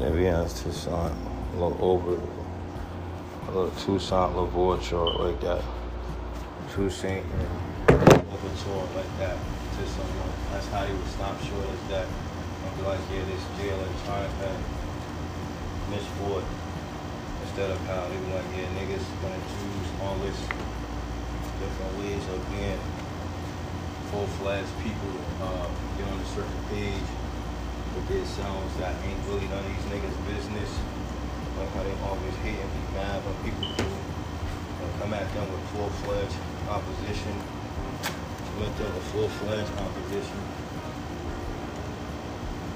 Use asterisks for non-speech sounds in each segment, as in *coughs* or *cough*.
Evians Tucson, a little over, a little Toussaint Louverture like that. Toussaint and Overture like that to someone. That's how he would stop short as that. And be like, yeah, this jail electronic had Mitch Ford. Instead of how they were like, yeah, niggas gonna choose all this different ways of being full-fledged people, uh, get on a certain page their sounds that ain't really none of these niggas' business. Like how they always hate and be mad when people do uh, come at them with full-fledged opposition. Went With the full-fledged opposition.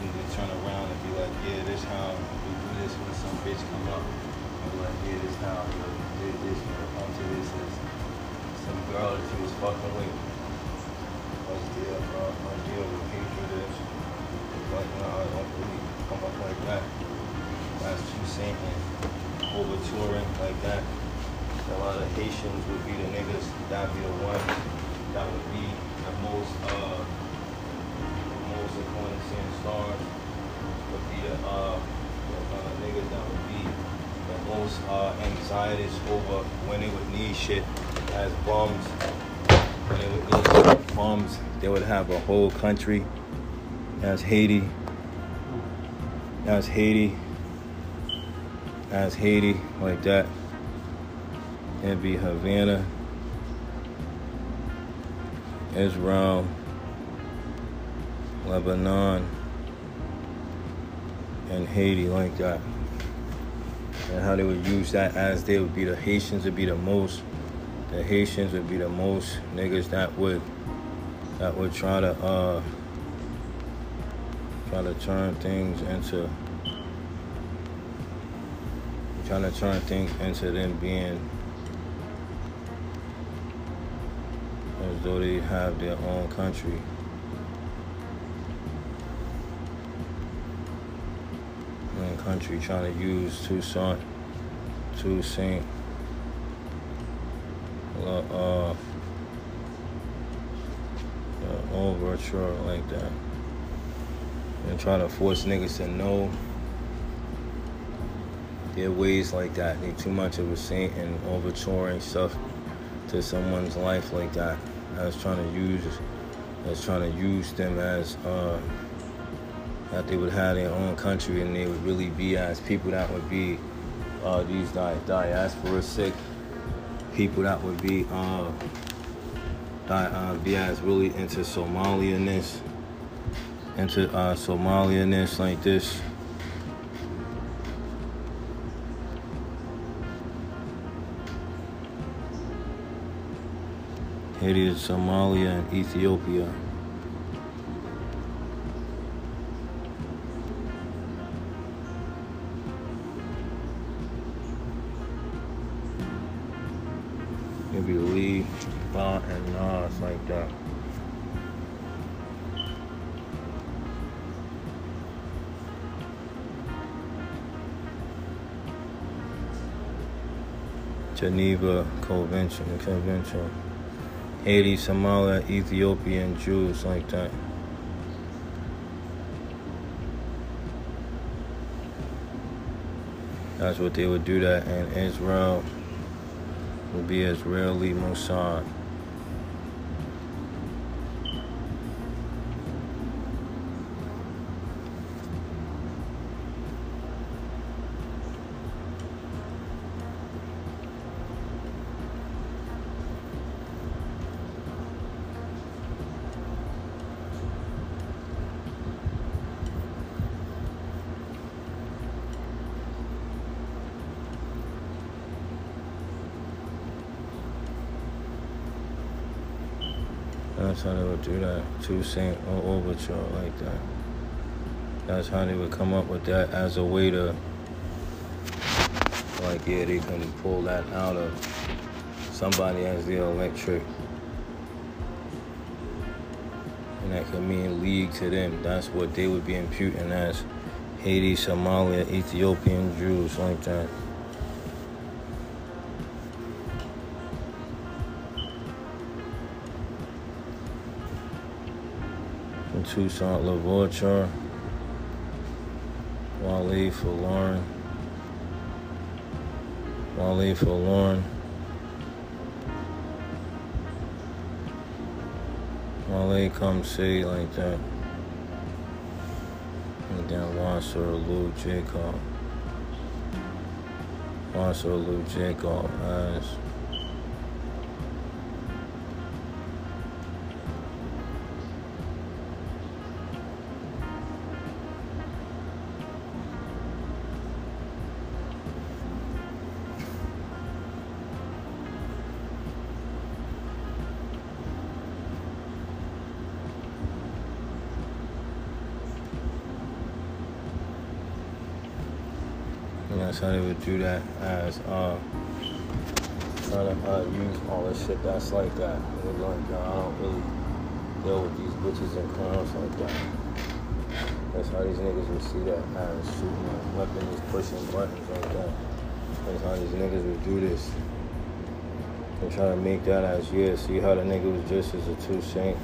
And then turn around and be like, yeah, this how we do this when some bitch come up. And be like, yeah, this how we did this when it comes to this is some girl that she was fucking with. What's the uh, my deal with hatred? Like, no, I don't really come up like that. That's too saying over touring like that. A lot of Haitians would be the niggas that be the ones that would be the most uh the most according to seeing stars would be the uh the of niggas that would be the most uh anxieties over when they would need shit as bums. When they would need bums, they would have a whole country as Haiti. As Haiti. As Haiti, like that. It'd be Havana, Israel, Lebanon, and Haiti, like that. And how they would use that as they would be the Haitians would be the most. The Haitians would be the most niggas that would that would try to uh try to turn things into trying to turn things into them being as though they have their own country. Own country trying to use Tucson, to Toussaint, uh, uh, overture like that. And trying to force niggas to know their ways like that. They too much of a saint and overturing stuff to someone's life like that. I was trying to use I was trying to use them as uh, that they would have their own country and they would really be as people that would be uh, these di- diaspora sick people that would be uh, di- uh, be as really into Somalianness into uh, this like this. Haiti, Somalia, and Ethiopia. Geneva Convention, Convention. Haiti, Somalia, Ethiopian Jews like that. That's what they would do that in Israel would be Israeli Mossad. That's how they would do that. Toussaint or overture like that. That's how they would come up with that as a way to, like, yeah, they can pull that out of somebody as the electric. And that could mean league to them. That's what they would be imputing as Haiti, Somalia, Ethiopian Jews like that. Toussaint Louverture. Wale for Lauren. Wale for Lauren. Wale come say like that. And then Wasser Lou Jacob. Wasser Lou Jacob as do that as uh trying to uh, use all this shit that's like that. Like uh, I don't really deal with these bitches and clowns like that. That's how these niggas would see that as shooting a weapon, just pushing buttons like that. That's how these niggas would do this. And trying to make that as yeah, see how the nigga was just as a two saint.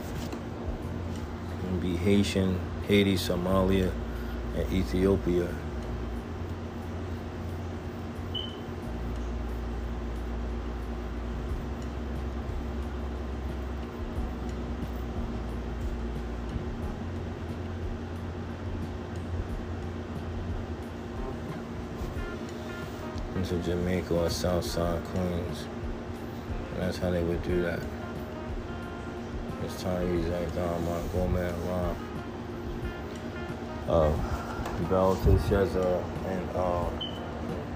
And be Haitian, Haiti, Somalia, and Ethiopia. Into Jamaica or Southside Queens. And that's how they would do that. It's Tyrese like Don Montgomery and Ron. Uh, Bell Teixeira and uh,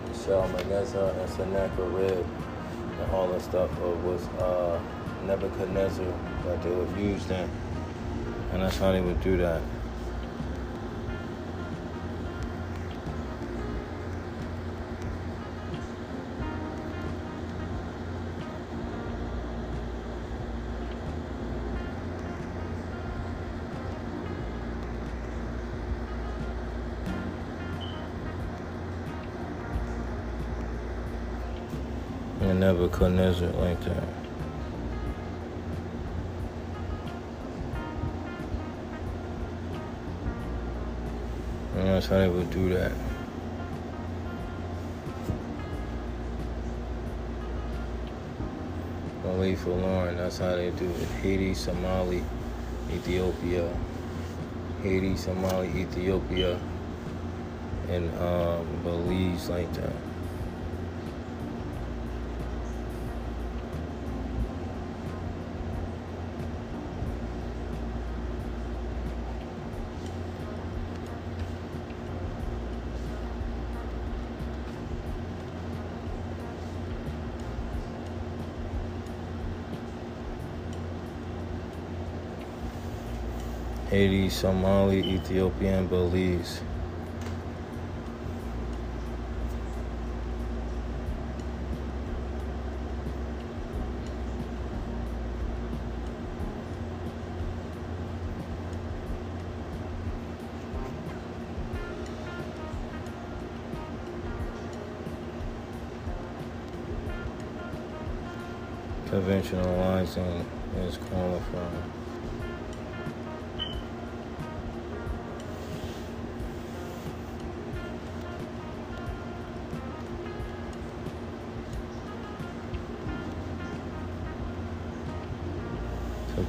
Michelle Maneza and Seneca Red and all that stuff uh, was uh, Nebuchadnezzar that they would use then. And that's how they would do that. Nebuchadnezzar like that. And that's how they would do that. Wale for Lauren, that's how they do it. Haiti, Somali, Ethiopia. Haiti, Somali, Ethiopia, and um, Belize like that. Haiti, Somali, Ethiopia, and Belize. Conventionalizing is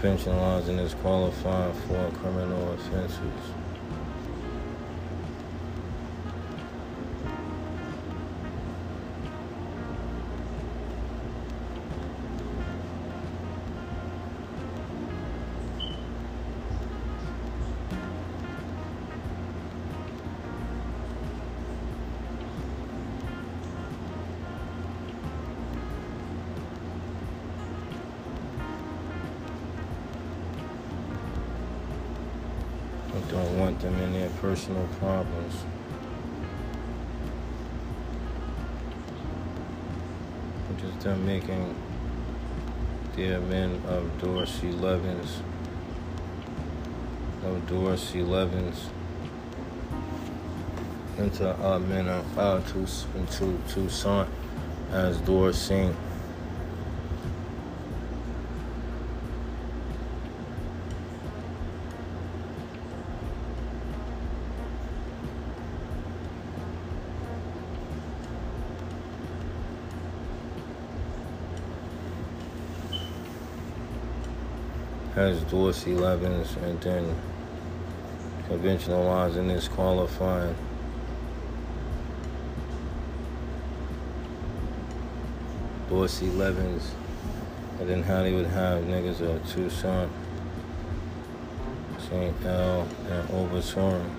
qualifying. and is qualifying for criminal offenses. Problems. Just them making their men of Dorsey Levens, of Dorsey Levens, into uh, men of into Toussaint as Dorsey. Has Dorsey Levens, and then conventional lines in this qualifying. Dorsey Levens, and then would have niggas of Tucson, St. L, and Overtouring.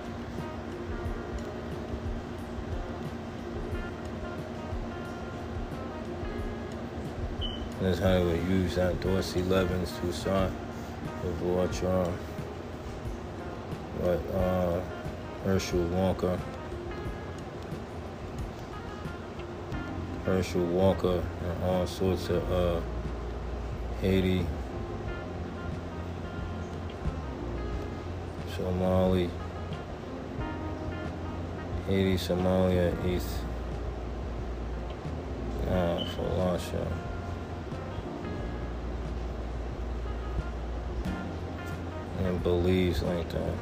That's how they would use that Dorsey Levens Tucson with Voltron. But uh, Herschel Walker. Herschel Walker and all sorts of uh, Haiti, Somali, Haiti, Somalia, East, uh, Falasha. Belize like that.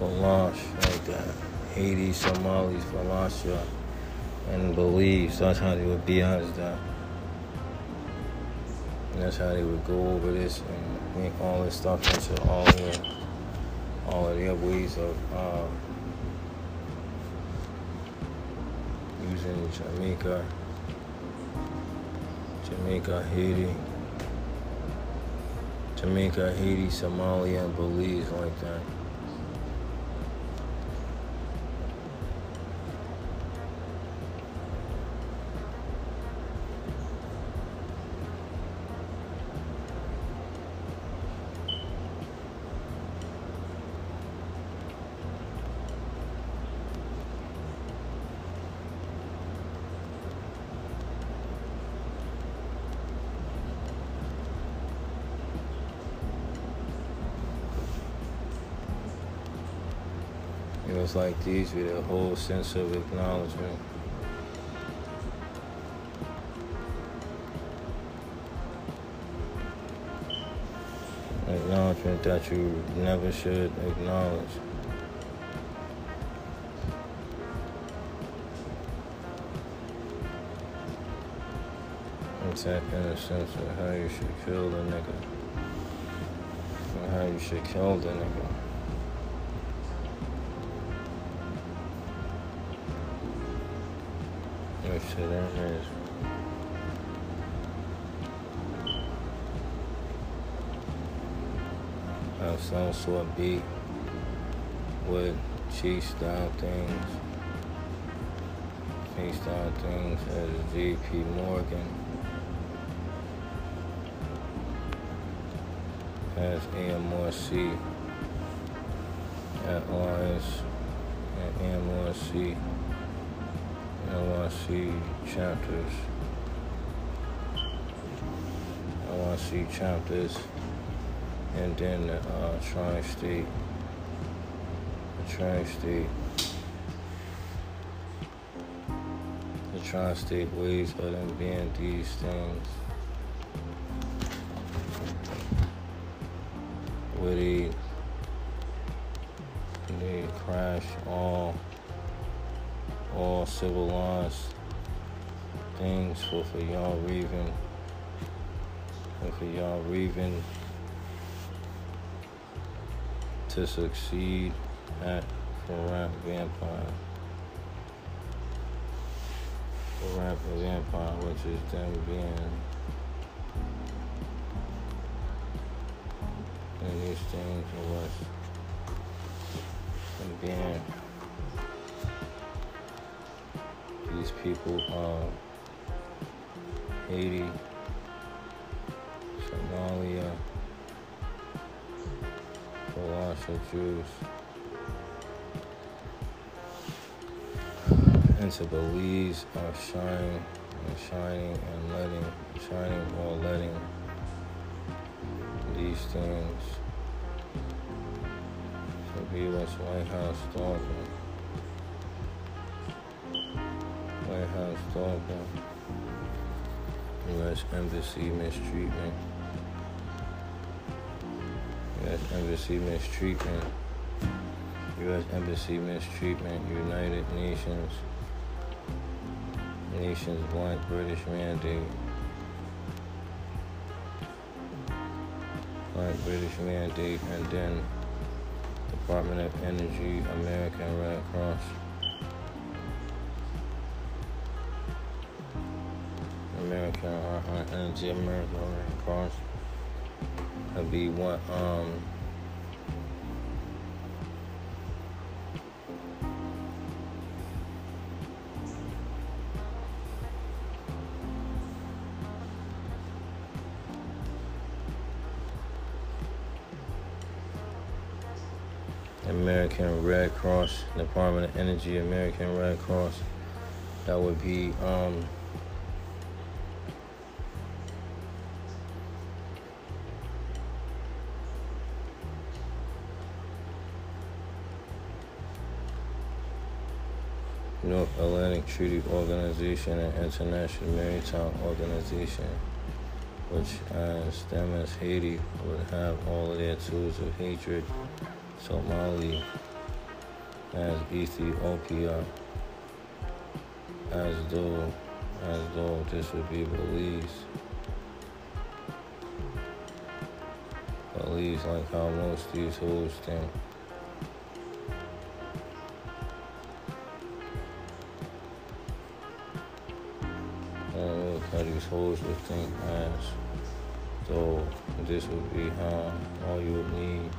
Falash like that. Haiti, Somalis, Falasha, and Belize. That's how they would be as that. And that's how they would go over this and make all this stuff into all the all of their ways of uh, using Jamaica, Jamaica, Haiti, Jamaica, Haiti, Somalia, and Belize like that. It like these with a whole sense of acknowledgement. Acknowledgement that you never should acknowledge. It's that innocence of sense of how you should kill the nigga. And how you should kill the nigga. Shit that is. Have some sort of beat with cheese style things. Cheese style things as JP Morgan. As AMRC at Lions at AMRC. LRC chapters. LRC chapters. And then the uh, tri-state. The tri-state. The tri-state ways of them being these things. For, for y'all Reven and for y'all Reven to succeed at for rap vampire. For rap vampire, which is them being and these things was them being these people are Haiti, Somalia, Falasha Jews, and to Belize are shining and shining and letting, shining while letting these things. So be what's White House stalking. White House stalking. U.S. Embassy mistreatment. U.S. Embassy mistreatment. U.S. Embassy mistreatment. United Nations. Nations Blank British Mandate. Blank British Mandate and then Department of Energy, American Red Cross. American uh, Energy, American Red Cross. That'd be what um American Red Cross, Department of Energy, American Red Cross. That would be um, Treaty Organization and International Maritime Organization, which uh, as them as Haiti would have all of their tools of hatred Somali, as Ethiopia, as though as though this would be Belize. Belize like how most these hoes think. Would think as though this would be how all you would need.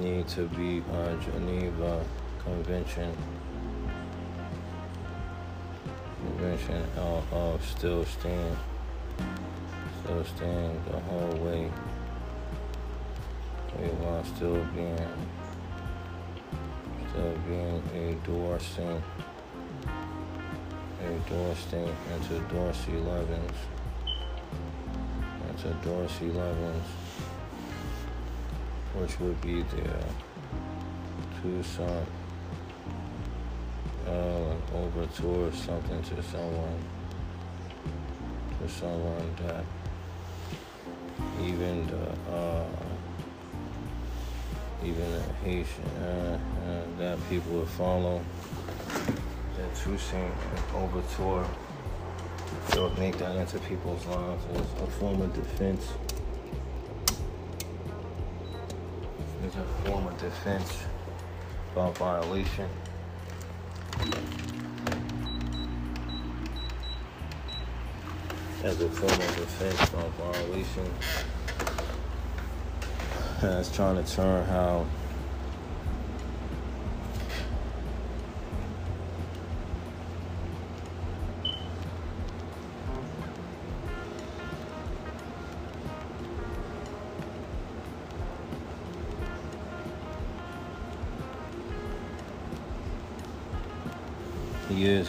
need to be on Geneva Convention. Convention of, still stand, still stand the whole way. We while still being, still being a door a Dorsey into Dorsey Levens, into Dorsey Levens which would be the Tucson. Uh, over tour something to someone, to someone that even the, uh, even the Haitian, uh, uh, that people would follow Tucson over tour. They'll make that into people's lives as a form of defense. is a form of defense by violation. As a form of defense by violation. It's trying to turn how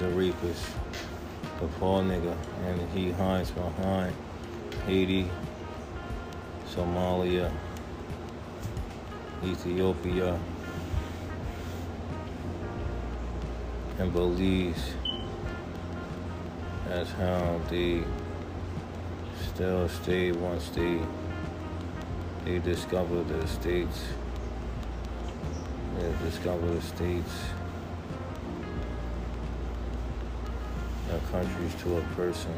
a rapist, a poor nigga, and he hides behind Haiti, Somalia, Ethiopia, and Belize. That's how they still stay once they they discover the states. They discover the states. Countries to a person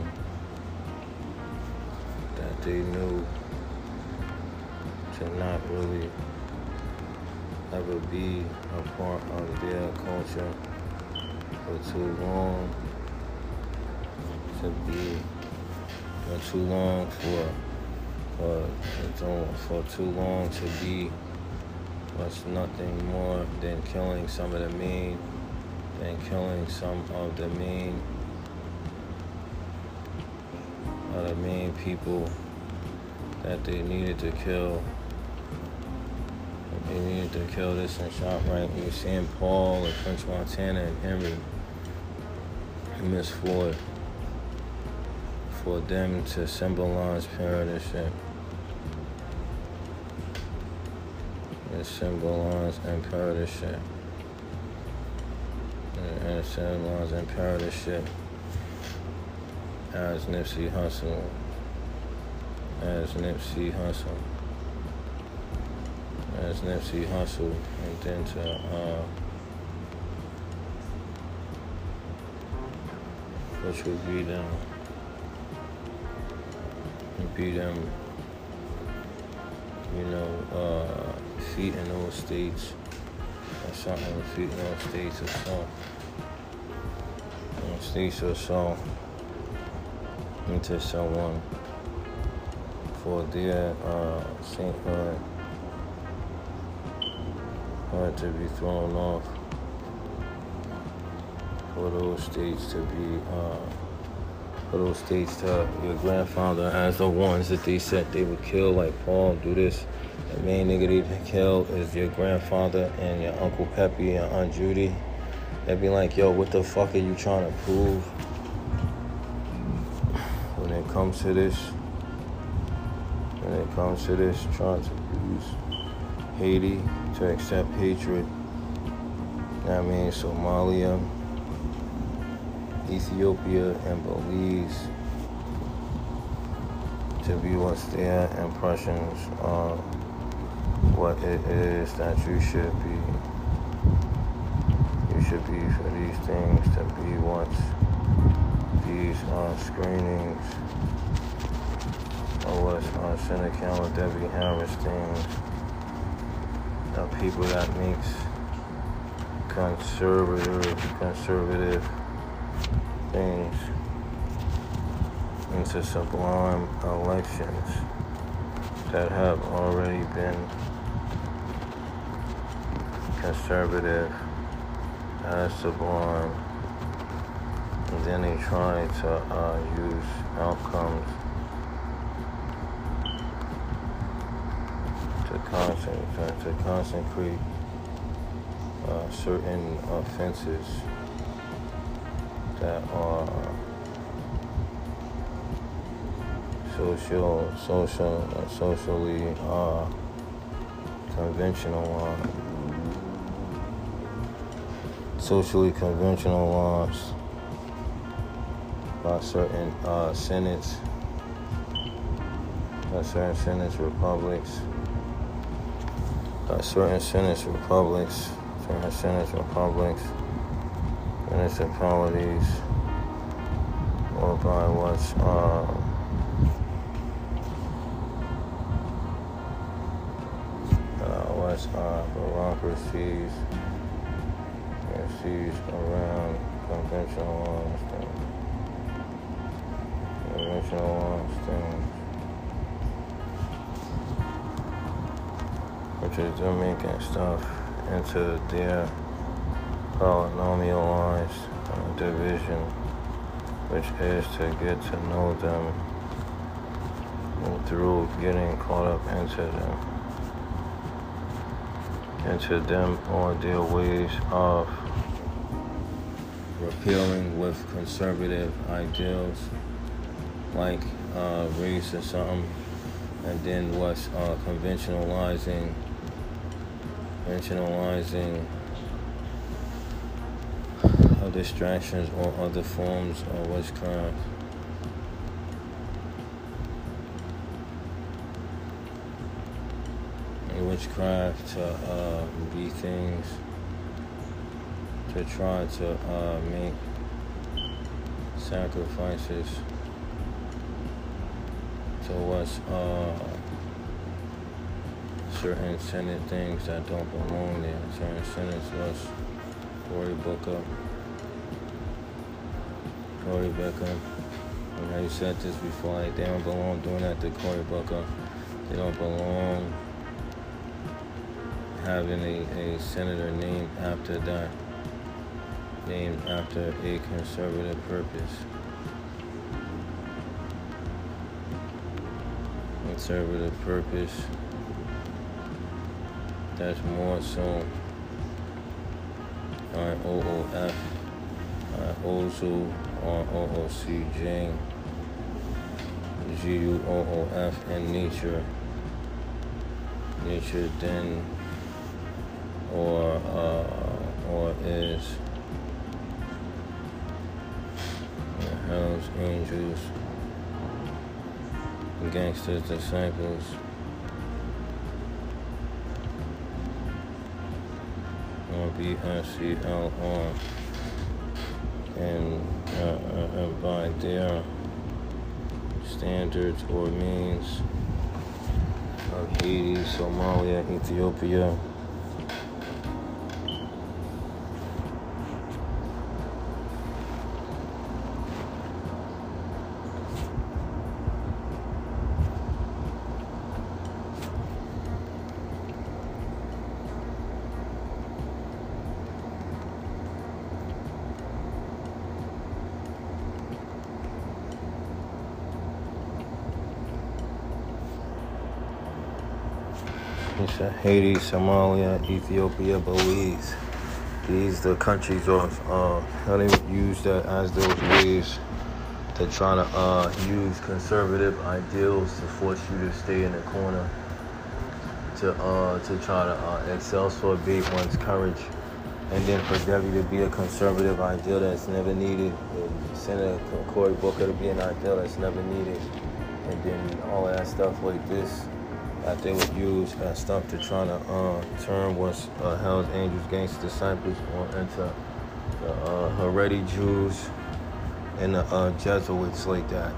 that they knew to not really ever be a part of their culture for too long, to be for too long for for, for too long to be was nothing more than killing some of the main than killing some of the main the main people that they needed to kill. They needed to kill this and shot right. You seeing Paul and French Montana and Henry and Miss Ford for them to symbolize paradise. It symbolize paradise. And it symbolize paradise as Nipsey Hussle, as Nipsey Hussle, as Nipsey Hussle, and then to uh, which would be them, be them, you know, uh, feet in those states. Or something, feet in those states or something, states or something into someone for their uh, sainthood or to be thrown off. For those states to be uh, for those states to your grandfather as the ones that they said they would kill like Paul do this. The main nigga they kill is your grandfather and your Uncle Peppy and Aunt Judy. They'd be like yo what the fuck are you trying to prove comes to this. When it comes to this trying to use Haiti to accept hatred. I mean, Somalia Ethiopia and Belize to be what's their impressions on what it is that you should be. You should be for these things to be what these screenings what's on Seneca with Debbie things of people that makes conservative conservative things into sublime elections that have already been conservative as sublime. And then they try to uh, use outcomes to concentrate, uh, certain offenses that are social, social, uh, socially uh, conventional, uh, socially conventional laws by certain uh, senates, by certain senates, republics, by certain senates, republics, certain senates, republics municipalities or by what's uh, uh, what's uh, bureaucracies sees around conventional laws. Conventional laws things. Them making stuff into their polynomialized uh, division, which is to get to know them through getting caught up into them, into them or their ways of repealing with conservative ideals like uh, race or something, and then what's uh, conventionalizing, conventionalizing distractions or other forms of witchcraft. Witchcraft to uh, be things to try to uh, make sacrifices to what's uh, Senate things that don't belong there. Senates was Cory Booker. Cory Booker. I said this before, like they don't belong doing that to Cory Booker. They don't belong having a, a senator named after that, named after a conservative purpose. Conservative purpose that's more so IOZU, ROOC, GUOOF, and nature. Nature then or uh, or is Hell's Angels, Gangsters Disciples. Or B-I-C-L-R and uh, uh, and by their standards or means of Haiti, Somalia, Ethiopia. Haiti, Somalia, Ethiopia, Belize. These the countries of uh, how they use that as those ways to try to uh, use conservative ideals to force you to stay in the corner, to uh, to try to uh, exacerbate one's courage, and then for Debbie to be a conservative ideal that's never needed, and Senator Cory Booker to be an ideal that's never needed, and then all that stuff like this that they would use as stuff to try to uh, turn what's uh, Hell's Angels Gangster Disciples or into the uh, Haredi Jews and the uh, Jesuits like that.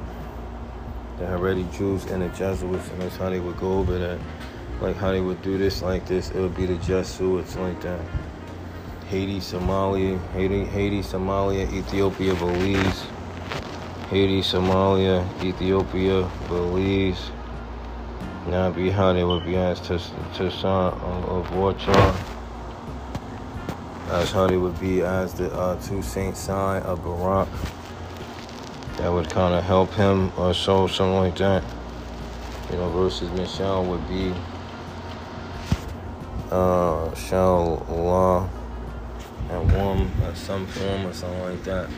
The Haredi Jews and the Jesuits, and that's how they would go over that. Like how they would do this like this, it would be the Jesuits like that. Haiti, Somalia, Haiti, Haiti, Somalia, Ethiopia, Belize. Haiti, Somalia, Ethiopia, Belize. Now be how they would be asked to to sign of Warchar. As they would be as the uh, two saint sign of Barak. That would kind of help him or so, something like that. You know, versus Michelle would be uh, Shall Law and Wom at some form or something like that.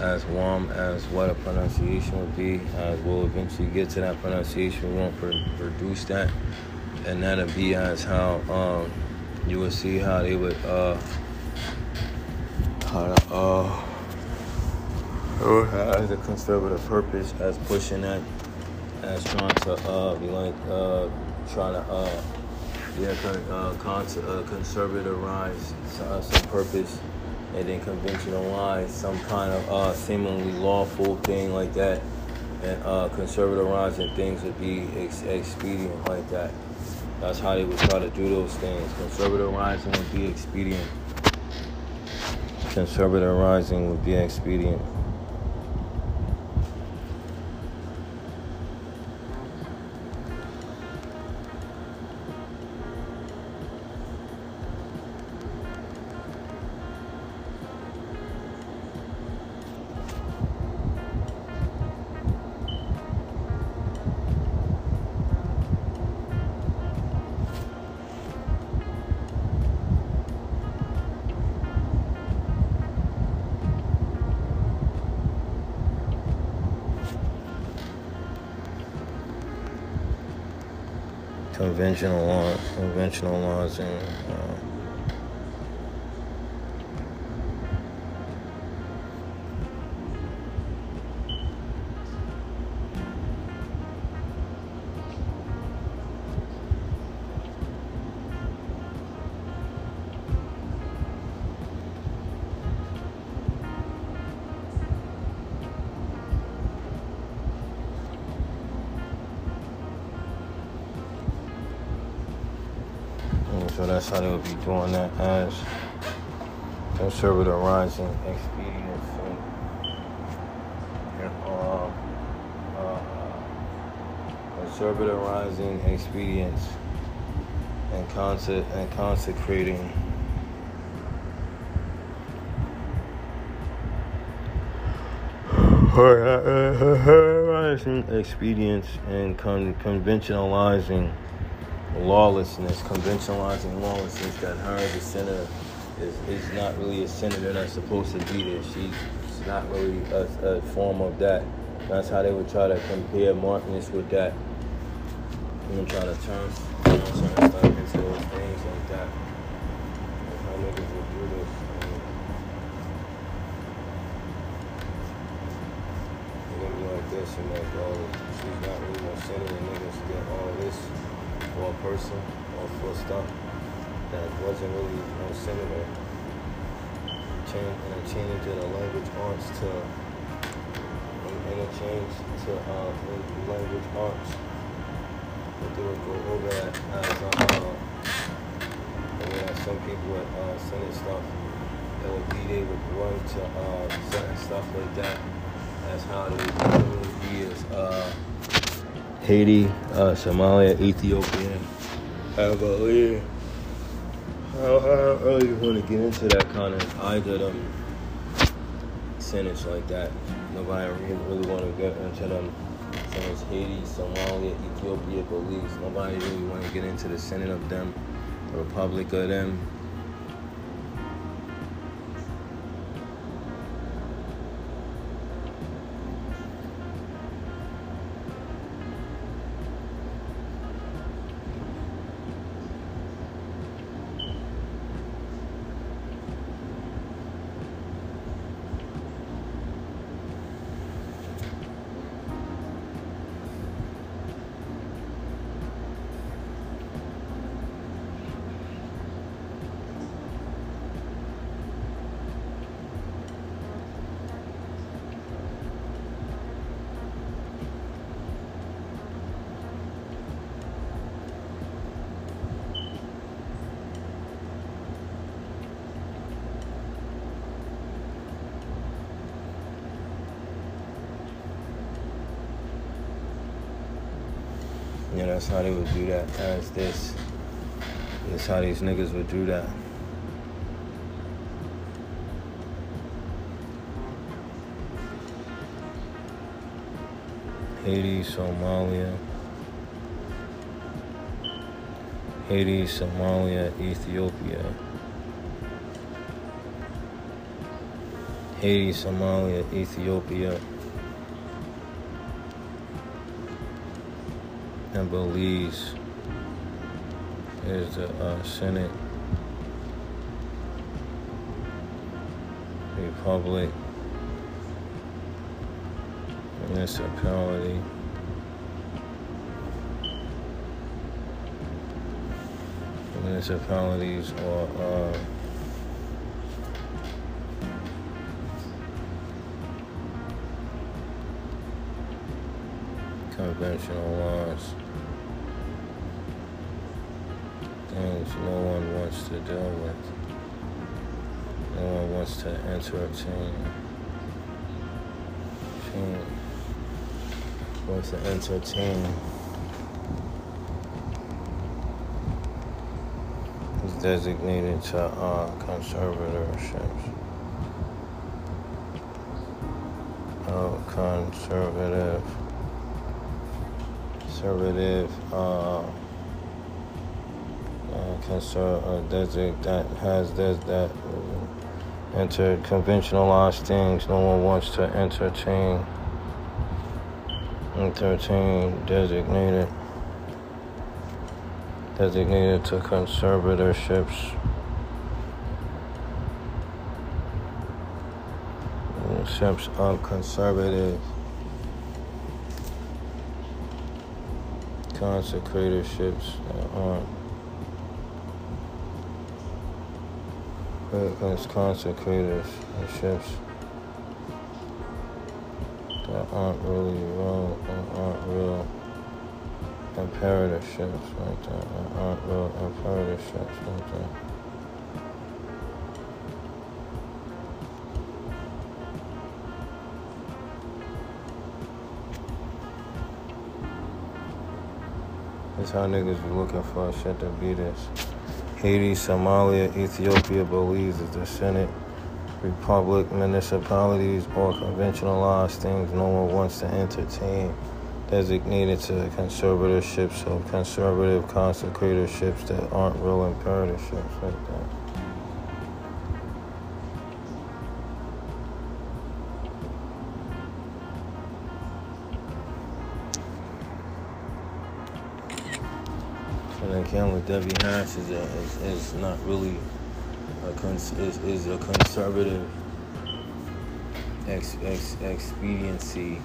As warm as what a pronunciation would be. As we'll eventually get to that pronunciation, we won't pr- produce that. And that'll be as how um, you will see how they would uh, how to, uh, as a conservative purpose as pushing that as trying to uh, be like uh, trying to uh, yeah con- uh, uh, conservatorize uh, some purpose and then conventionalize some kind of uh, seemingly lawful thing like that. And uh, conservatorizing things would be ex- expedient like that. That's how they would try to do those things. Conservatorizing would be expedient. Conservatorizing would be expedient conventional laws, conventional laws, and be doing that as conservative rising expedience and, and uh, uh, conservative rising expedience and concert and consecrating rising *sighs* expedience and con- conventionalizing lawlessness, conventionalizing lawlessness that her, the senator, is, is not really a senator that's supposed to be there. She's not really a, a form of that. That's how they would try to compare Martinus with that. And try to turn you know, certain stuff into those things like that. That's how niggas would do this. They're gonna be like this and like, oh, she's not really no senator. Niggas get all this for a person or for stuff that wasn't really no senator. Change and change the language arts to interchange to uh, language arts. But they would go over that as uh, then some people would uh, send stuff that would be they would run to uh, certain stuff like that. That's how they community is uh, Haiti, uh, Somalia, Ethiopia, I believe. I don't really want to get into that kind of either them percentage like that. Nobody really want to get into them. So it's Haiti, Somalia, Ethiopia, Belize. Nobody really want to get into the Senate of them, the Republic of them. That's how they would do that. That's this. That's how these niggas would do that. Haiti, Somalia. Haiti, Somalia, Ethiopia. Haiti, Somalia, Ethiopia. And Belize is the uh, Senate Republic municipality municipalities or uh, conventional laws. No one wants to deal with. No one wants to entertain. Wants to entertain. Is designated to uh, conservatorships. Oh, conservative. Conservative. Uh, concern a desert that has this that uh, entered conventionalized things? No one wants to entertain entertain designated designated to conservatorships. Ships of conservative consecratorships that aren't Uh, it's consecrators and ships that aren't really real, aren't real imperative ships like that, that aren't real imperative ships like that. That's how niggas be looking for shit to be this. Haiti, Somalia, Ethiopia, Belize the Senate, Republic, municipalities, or conventionalized things no one wants to entertain, designated to conservatorships of conservative consecratorships that aren't real imperatorships like that. With Debbie Harris is, a, is, is not really a cons- is, is a conservative ex, ex, expediency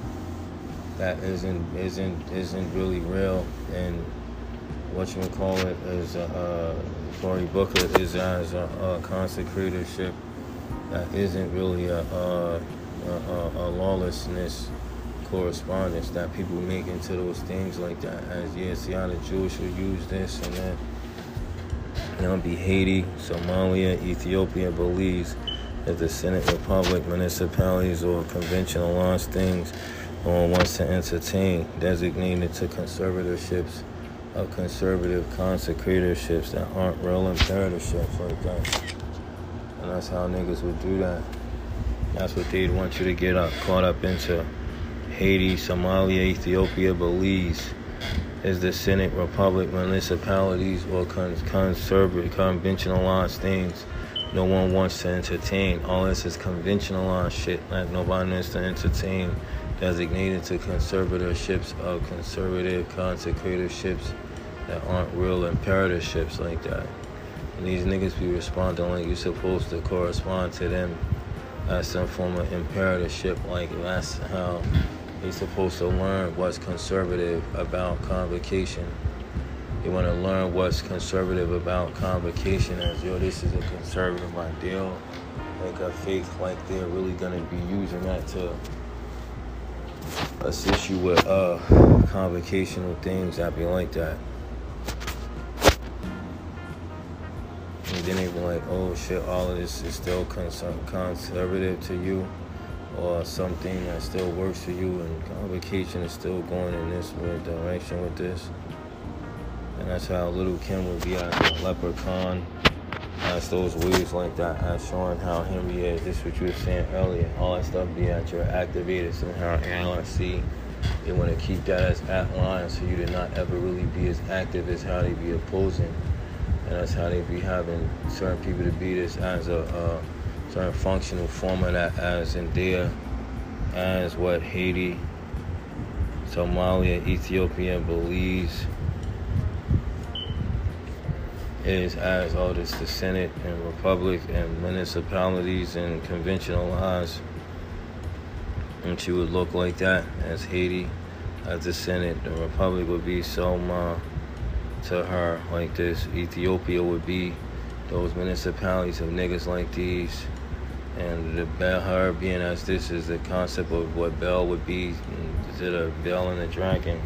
that isn't isn't isn't really real. And what you would call it is a, uh, Cory Booker is as a, a consecratorship that isn't really a, a, a, a lawlessness correspondence that people make into those things like that. As yeah, see how the Jewish will use this and then you know, be Haiti, Somalia, Ethiopia, Belize, if the Senate, Republic, municipalities, or conventional laws things one wants to entertain, designated to conservatorships of conservative consecratorships that aren't real imperatorships like that. And that's how niggas would do that. That's what they'd want you to get up, caught up into. Haiti, Somalia, Ethiopia, Belize is the Senate, Republic, municipalities, or con- conservative, conventionalized things no one wants to entertain. All this is conventionalized shit that nobody wants to entertain. Designated to conservatorships of conservative consecratorships that aren't real imperatorships like that. And these niggas be responding like you're supposed to correspond to them as some form of imperatorship. Like that's how you're supposed to learn what's conservative about convocation. You want to learn what's conservative about convocation as yo, this is a conservative ideal. Like a faith, like they're really gonna be using that to assist you with uh convocational things that be like that. And then they be like, oh shit, all of this is still conservative to you or something that still works for you and convocation is still going in this direction with this. And that's how Lil' Kim would be a leprechaun. As those waves like that, as showing how Henry is. This is what you were saying earlier. All that stuff be at your activators and how NRC they want to keep that as at line so you to not ever really be as active as how they be opposing. And that's how they be having certain people to be this as a uh, certain functional form of that as in there as what Haiti, Somalia, Ethiopia, Belize is as all this the Senate and Republic and municipalities and conventional laws. And she would look like that as Haiti, as the Senate. The Republic would be Soma to her like this. Ethiopia would be those municipalities of niggas like these and the Bell, her being as this is the concept of what Bell would be, instead of Bel and the Dragon,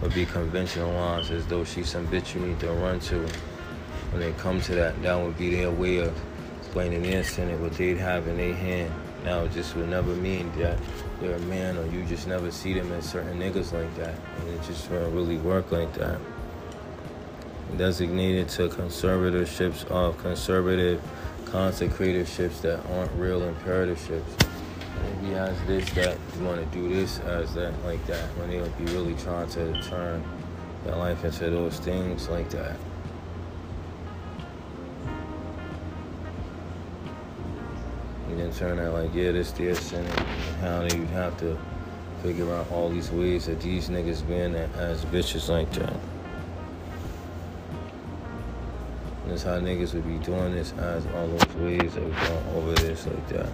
would be conventionalized as though she's some bitch you need to run to. When they come to that, that would be their way of explaining the incident what they'd have in their hand. Now, it just would never mean that they're a man or you just never see them as certain niggas like that. And it just wouldn't really work like that. Designated to conservatorships of conservative consecratorships that aren't real imperatorships. Maybe as this that you want to do this as that like that when they would be really trying to turn their life into those things like that. And then turn that like yeah this their sin and how they have to figure out all these ways that these niggas been as bitches like that. That's how niggas would be doing this as all those ways of going over this like that.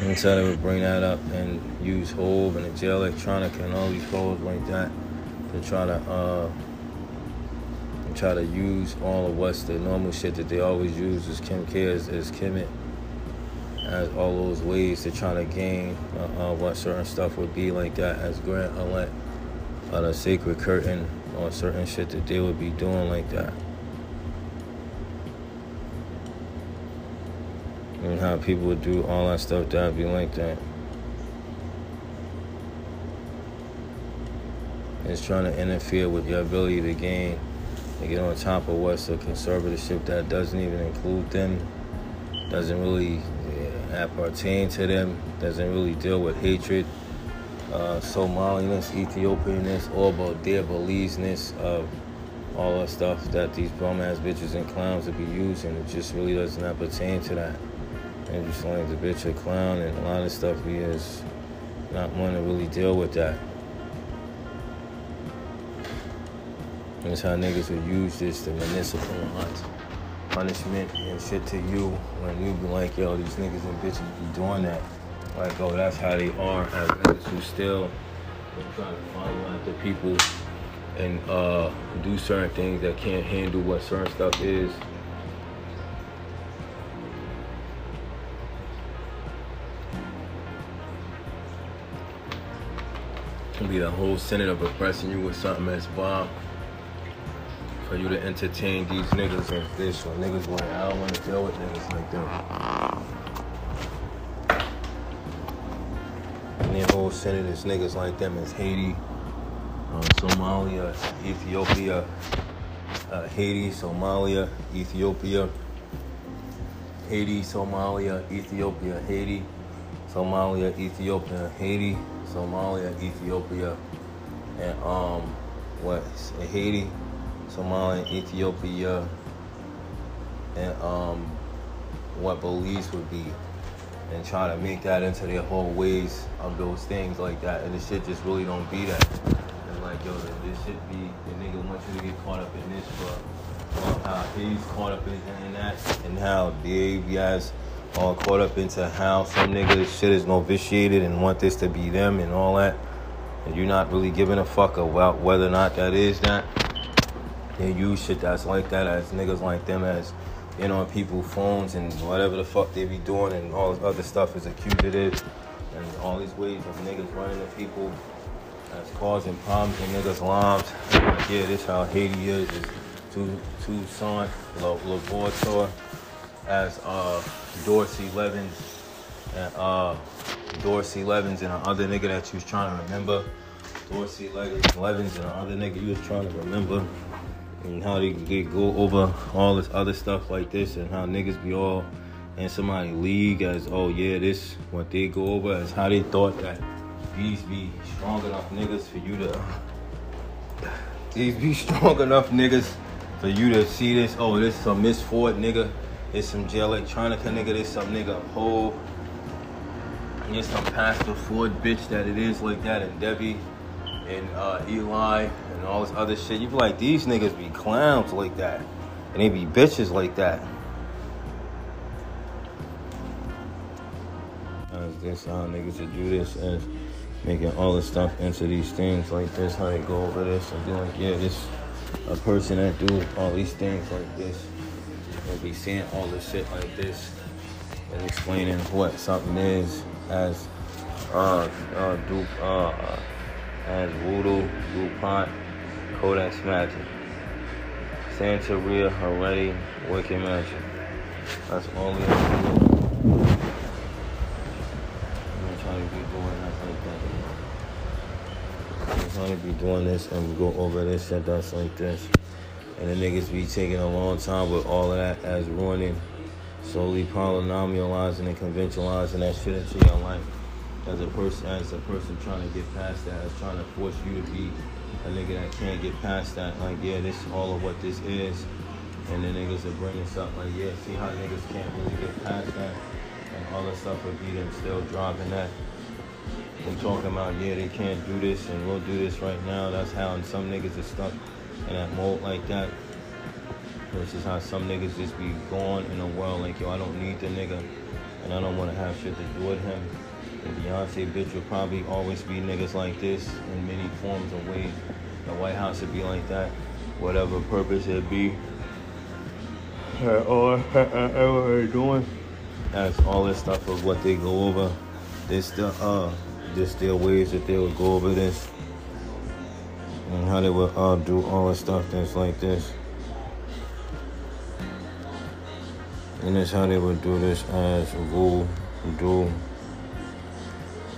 And so they would bring that up and use Hove and the jail electronic and all these codes like that to try to uh, try to use all of what's the normal shit that they always use as Kim cares as Kemet as all those ways to try to gain uh, uh, what certain stuff would be like that as Grant elect on a sacred curtain or certain shit that they would be doing like that. And how people would do all that stuff that would be like that. Is trying to interfere with your ability to gain and get on top of what's a conservatorship that doesn't even include them, doesn't really appertain to them, doesn't really deal with hatred, uh, Somaliness, Ethiopianness, all about their Belizeness of all the stuff that these bum ass bitches and clowns would be using. It just really doesn't pertain to that. And just like the bitch a clown and a lot of stuff he is not one to really deal with that. That's how niggas would use this to municipalize punishment and shit to you when you be like, yo, these niggas and bitches be doing that. Like, oh, that's how they are as niggas who still trying to follow after people and uh, do certain things that can't handle what certain stuff is. Be the whole senate of oppressing you with something that's bomb. For you to entertain these niggas and this or niggas like I don't want to deal with niggas like them. And the whole senate is niggas like them is Haiti, uh, Somalia, Ethiopia, uh, Haiti, Somalia, Ethiopia, Haiti, Somalia, Ethiopia, Haiti, Somalia, Ethiopia, Haiti, Somalia, Ethiopia, and um, what? Haiti, Somalia, Ethiopia, and um, what beliefs would be, and try to make that into their whole ways of those things like that, and this shit just really don't be that. And like, yo, this shit be the nigga wants you to get caught up in this, but how he's caught up in, in that, and how they guys all caught up into how some niggas shit is no vitiated and want this to be them and all that. And you're not really giving a fuck about whether or not that is that. They use shit that's like that as niggas like them as in on people's phones and whatever the fuck they be doing and all this other stuff is accusative and all these ways of niggas running to people that's causing problems in niggas' lives. Like, yeah, this how Haiti is. is Toussaint Louverture as uh, Dorsey Levens and uh, Dorsey Levens and the other nigga that you was trying to remember. Dorsey Levens and the other nigga you was trying to remember. And how they get go over all this other stuff like this and how niggas be all in somebody league as oh yeah this what they go over as how they thought that these be strong enough niggas for you to these be strong enough niggas for you to see this oh this some Miss Ford nigga it's some Jay Electronica nigga. this some nigga Hove. There's some Pastor Ford bitch that it is like that, and Debbie, and uh, Eli, and all this other shit. You be like, these niggas be clowns like that, and they be bitches like that. As this how niggas to do this as making all the stuff into these things like this, how they go over this and be like, yeah, this a person that do all these things like this will be seeing all this shit like this and explaining what something is as uh uh uh as Voodoo, DuPont, Codex Magic. Santa Santeria, Haredi Wicked Magic. That's all we have to do. To be doing this and we go over this shit that's like this. And the niggas be taking a long time with all of that as ruining, slowly polynomializing and conventionalizing that shit into your life. As a person, as a person trying to get past that, as trying to force you to be a nigga that can't get past that. Like, yeah, this is all of what this is. And the niggas are bringing something like, yeah, see how niggas can't really get past that. And all the stuff would be them still dropping that. And talking about, yeah, they can't do this and we'll do this right now. That's how and some niggas are stuck in that mold like that. Versus how some niggas just be gone in the world like, yo, I don't need the nigga and I don't want to have shit to do with him. And Beyonce bitch will probably always be niggas like this in many forms and ways. The White House would be like that, whatever purpose it be. Or whatever they're doing. That's all this stuff of what they go over. This the uh just their ways that they would go over this and how they would uh, do all the stuff that's like this. And that's how they would do this as Voodoo, Do,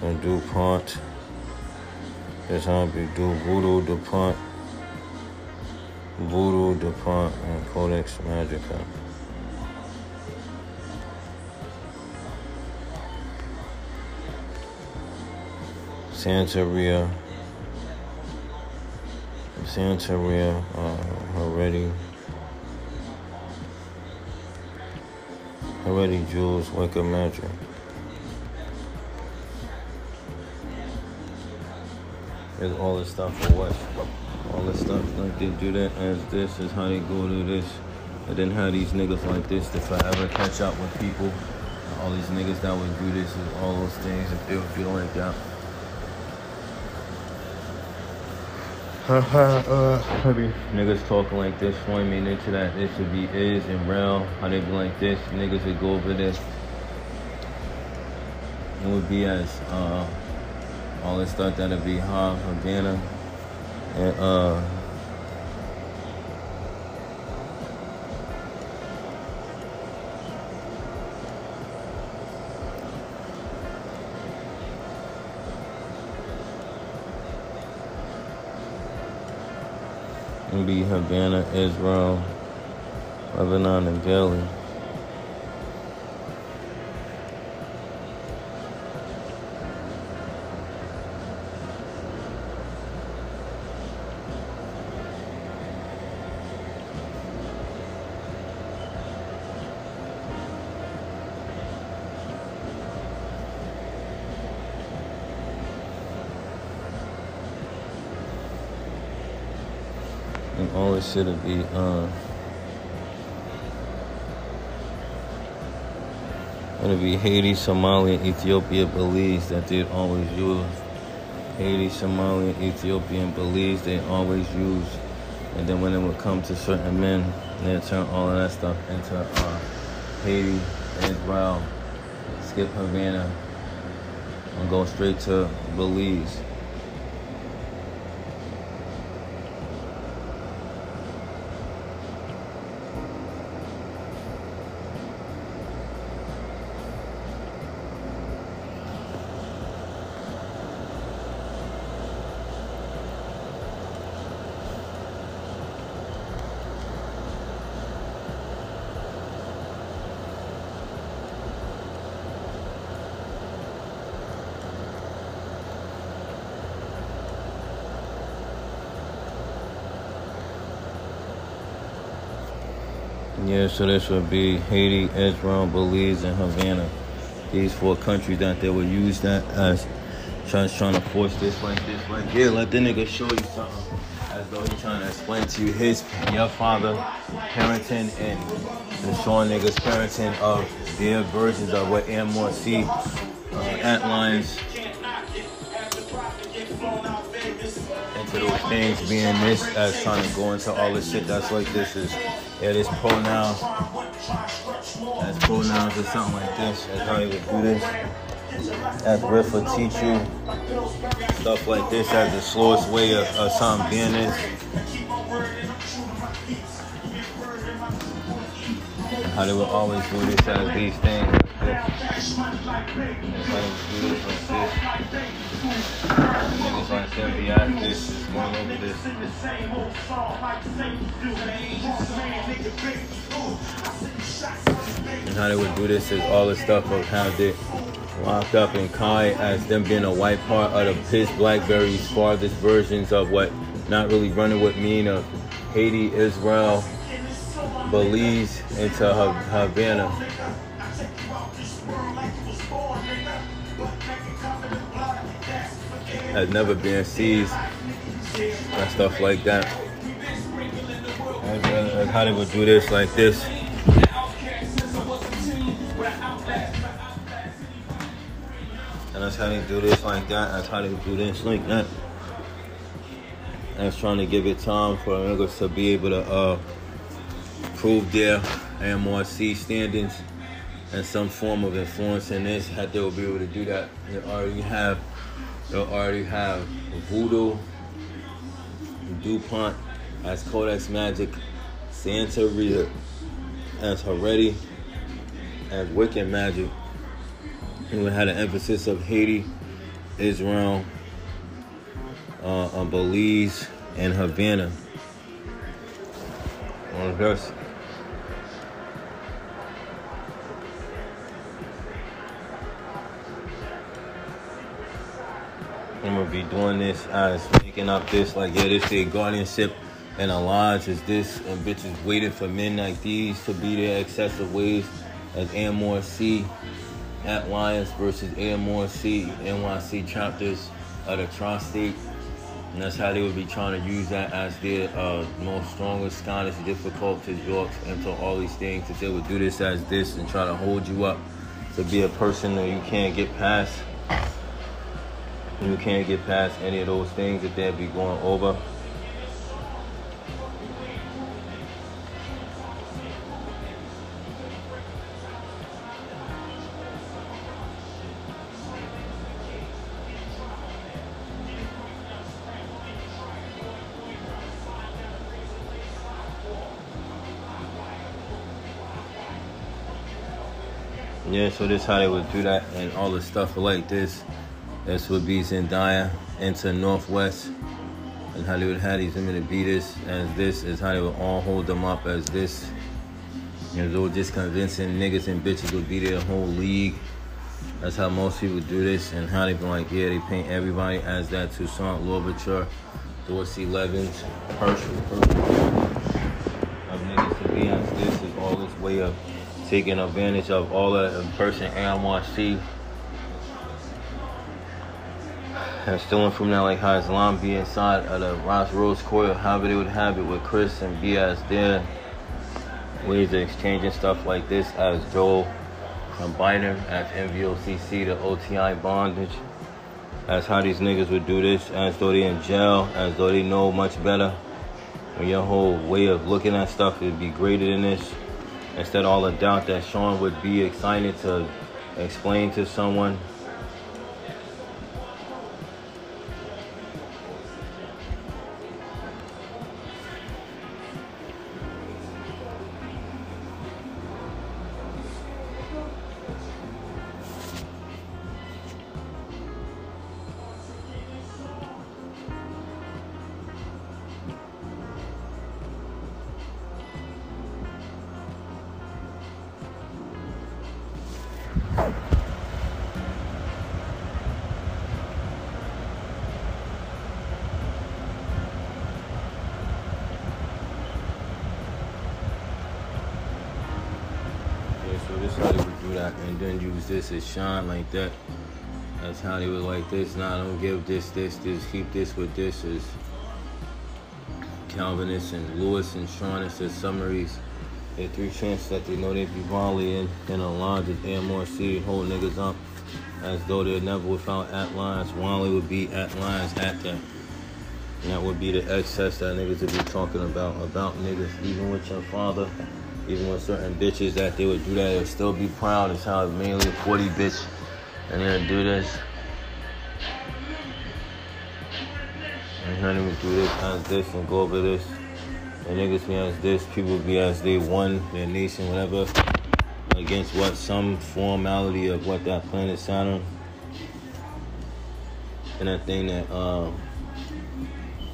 and DuPont. That's how we do Voodoo, DuPont, Voodoo, DuPont, and Codex Magica. Santeria. Santeria uh, Haredi. Haredi Jules Wicked Magic. There's all this stuff for what? All this stuff like they do that as this is how they go to this I didn't have these niggas like this to forever catch up with people. All these niggas that would do this and all those things if they would feel like that. *laughs* uh, maybe niggas talking like this, minutes into that this would be is and real. How they be like this, niggas would go over this. It would be as uh, all this stuff that'd be hard, for Havana, and uh. be Havana, Israel, Lebanon, and Delhi. Would be uh it'll be Haiti, Somalia, Ethiopia, Belize that they'd always use. Haiti, Somalia, Ethiopia, Belize they always use. And then when it would come to certain men, they'd turn all of that stuff into uh, Haiti, Israel, skip Havana, and go straight to Belize. Yeah, so this would be Haiti, Israel, Belize, and Havana. These four countries that they would use that as trying, trying to force this like this, like here, let the nigga show you something. As though he's trying to explain to you his, your father, parenting, and the Sean niggas parenting of their versions of what MRC, uh, Antlines, into those things being this as trying to go into all this shit that's like this is yeah, this pronouns. As pronouns or something like this. That's how you would do this. As Riff would teach you. Stuff like this as the slowest way of, of something being this. How they would always do this as these things like this. And how they would do this is all the stuff of how they locked up in Kai as them being a white part of the, his Blackberry's farthest versions of what not really running with mean of Haiti, Israel, Belize into Havana. Has never been seized and stuff like that. That's how they would do this like this. And that's how they do this like that. That's how they do this like that. That's trying to give it time for niggas to be able to uh, prove their MRC standings and some form of influence in this. How they will be able to do that. They already have. They already have Voodoo, DuPont as Codex Magic, Santeria as Haredi, as Wicked Magic. And we had an emphasis of Haiti, Israel, uh, Belize, and Havana. On verse. Gonna be doing this as making up this like yeah this their guardianship and a lodge is this and bitches waiting for men like these to be their excessive ways as AMRC at Lions versus AMRC NYC chapters of the tri-state And that's how they would be trying to use that as their uh, most strongest, kindest, difficulties, Yorks, into all these things. That they would do this as this and try to hold you up to be a person that you can't get past. You can't get past any of those things that they'll be going over. Yeah, so this how they would do that and all the stuff like this. This would be Zendaya into North West. And how they would have these women to be this as this is how they would all hold them up as this. You know, just convincing niggas and bitches would be their whole league. That's how most people do this and how they be like, yeah, they paint everybody as that Toussaint Louverture, Dorsey Levens, Herschel, Herschel. Of niggas to be as this is all this way of taking advantage of all in person NYC and stealing from that like how Islam be inside of the Ross Rose Coil, however they would have it with Chris and be as there. Ways of exchanging stuff like this as Joel and Biden as NVOCC, the OTI bondage. That's how these niggas would do this, as though they in jail, as though they know much better. When your whole way of looking at stuff would be greater than this. Instead, all the doubt that Sean would be excited to explain to someone. And this as shine like that. That's how they would like this. Nah, don't give this, this, this. Keep this with this as Calvinist and Lewis and Sean as summaries. They three chances that they know they be volley in in a line just AMRC hold niggas up as though they're never without at lines. Wanley would be at lines at them. And that would be the excess that niggas would be talking about, about niggas, even with your father, even with certain bitches that they would do that, they would still be proud as how mainly a 40 bitch and they would do this. And honey would do this, as this, and go over this. And niggas be as this, people be as they won their nation, whatever, against what some formality of what that planet Saturn. And that thing that um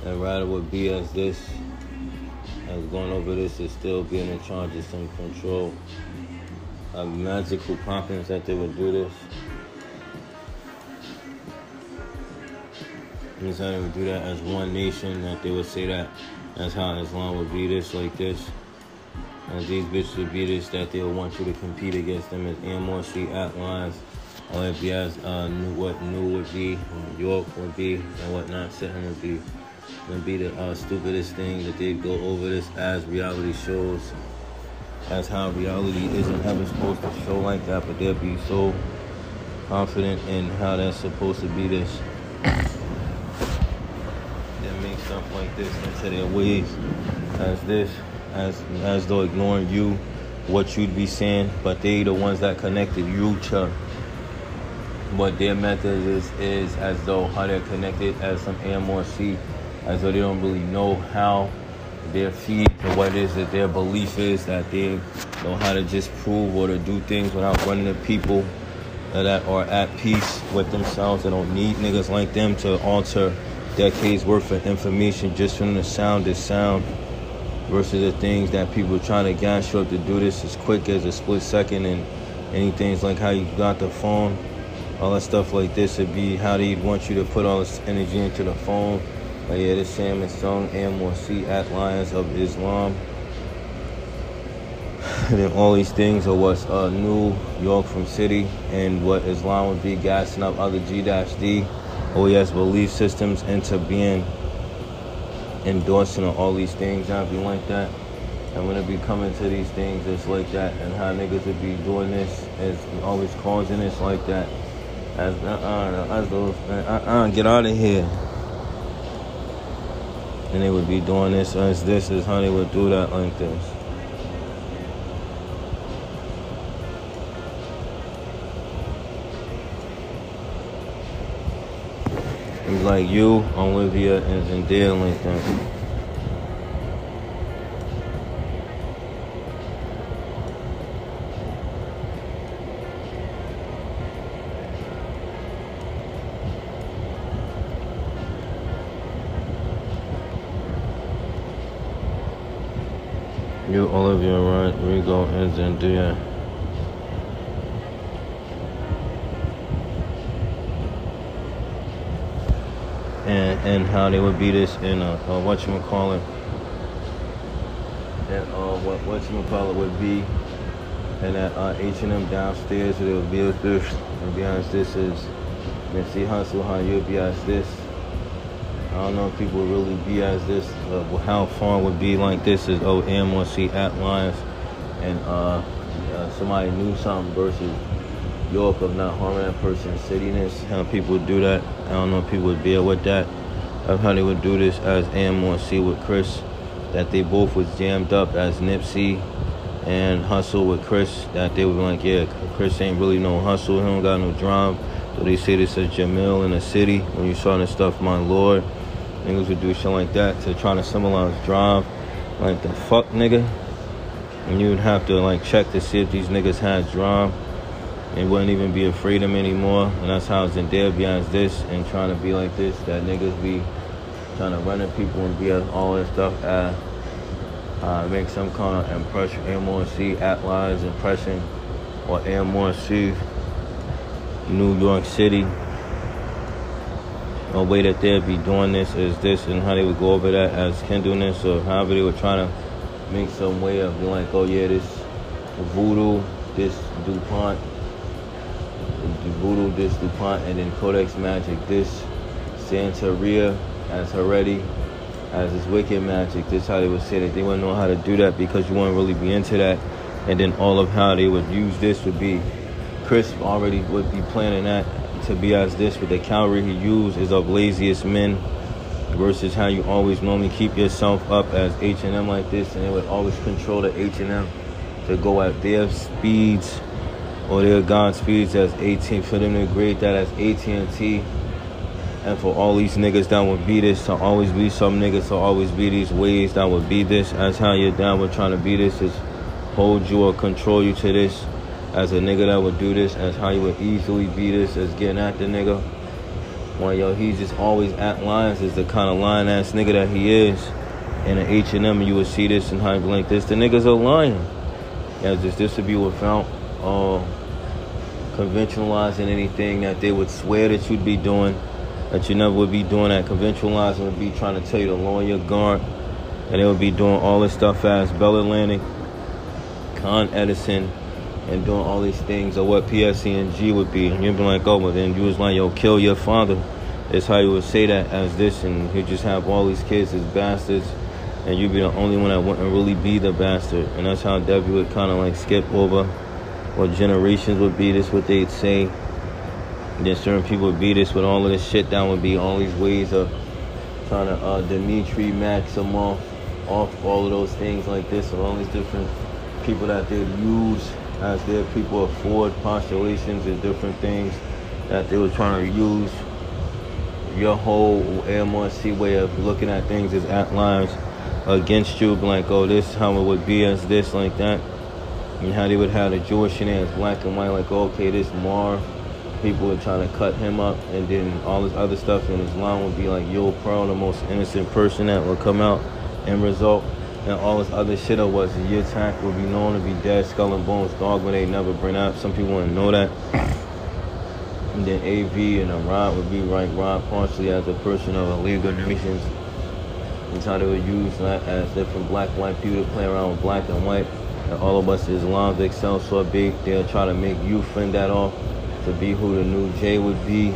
that rider would be as this, as going over this is still being in charge of some control. Of magical poppings that they would do this. This how they would do that as one nation, that they would say that that's how Islam would be this like this. And these bitches would be this, that they'll want you to compete against them as MRC at lines. Or if you as uh, what new would be, York would be, and whatnot, Sitting would be. Would be the uh, stupidest thing that they go over this as reality shows. As how reality isn't ever supposed to show like that, but they'll be so confident in how that's supposed to be this. They make stuff like this into their ways as this, as as though ignoring you, what you'd be saying, but they the ones that connected you to what their method is is as though how they're connected as some AMRC, as though they don't really know how their feed and what it is that their belief is that they know how to just prove or to do things without running to people that are at peace with themselves. They don't need niggas like them to alter decades worth of information just from the sound is sound versus the things that people are trying to gas you up to do this as quick as a split second and anything's like how you got the phone all that stuff like this would be how they'd want you to put all this energy into the phone yeah Sam and Song M1C at Lions of Islam and *sighs* then all these things are what's uh, New York from City and what Islam would be gassing up other G-D OES belief systems into being endorsing all these things, I'd be like that. I'm gonna be coming to these things, it's like that. And how niggas would be doing this is always causing this like that. As uh uh as those uh uh get out of here. And they would be doing this as this is how they would do that like this. Like you, Olivia, and Zendaya like that. You, Olivia Rodrigo, and Zendaya. And and how they would be this in a, a what you call it, and uh, what what you call it would be, and that uh, H and M downstairs. It would be this. And be honest, this is Nipsey Hussle. How you'd be as this. I don't know if people would really be as this. Uh, how far would be like this is oh M1C at Lions and uh, uh, somebody knew something versus York of not harming that person's cityness. How people would do that. I don't know if people would deal with that. Of how they would do this as AM1C with Chris. That they both was jammed up as Nipsey and Hustle with Chris. That they were be like, yeah, Chris ain't really no hustle. He don't got no drive. So they say this is Jamil in the city. When you saw this stuff, my lord. Niggas would do shit like that to try to symbolize drive. Like the fuck, nigga. And you would have to like check to see if these niggas had drive. And wouldn't even be afraid of them anymore. And that's how Zendaya beyond this and trying to be like this. That niggas be trying to run at people and be as all that stuff. Uh, uh, make some kind of impression, M1C, at lines impression, or M1C, New York City a way that they'd be doing this is this and how they would go over that as kindleness or however they were trying to make some way of being like, oh yeah, this voodoo, this DuPont, voodoo, this DuPont, and then Codex Magic, this Santeria as Heredia, as this wicked magic. This how they would say that they wouldn't know how to do that because you wouldn't really be into that. And then all of how they would use this would be Chris already would be planning that to be as this with the calorie he used is of laziest men versus how you always normally keep yourself up as H&M like this and they would always control the H&M to go at their speeds or their God speeds as 18 for them to grade that as AT&T and for all these niggas that would be this to always be some niggas to always be these ways that would be this as how you're down with trying to be this is hold you or control you to this as a nigga that would do this, as how he would easily be this, as getting at the nigga. Why yo, he's just always at lines is the kind of line ass nigga that he is. In an H and M, you would see this and how like this. The niggas are lying. Yeah, just this would be without uh, conventionalizing anything that they would swear that you'd be doing, that you never would be doing. That conventionalizing would be trying to tell you to lower your guard, and they would be doing all this stuff as Bell Atlantic, Con Edison and doing all these things or what PSE&G would be. And you'd be like, oh, but then you was like, yo, kill your father. It's how you would say that as this, and you just have all these kids as bastards, and you'd be the only one that wouldn't really be the bastard. And that's how Debbie would kind of like skip over what generations would be. This what they'd say. And then certain people would be this with all of this shit. That would be all these ways of trying to uh, Dimitri Maximoff off all of those things like this, or all these different people that they'd use as their people afford postulations and different things that they were trying to use your whole M1C way of looking at things is at lines against you, like, oh, this is how it would be as this, like that. And how they would have the Jewish in there as black and white, like, oh, okay, this Mar, people were trying to cut him up, and then all this other stuff in Islam would be like, Yo Pearl, the most innocent person that would come out and result and all this other shit up was your tank would be known to be dead, skull and bones, dog when they never bring up. Some people wouldn't know that. *coughs* And then AV and a Rod would be right Rod partially as a person of a League of Nations. That's how they would use that as different black white people to play around with black and white. And all of us Islam excel so big, they'll try to make you fend that off to be who the new J would be.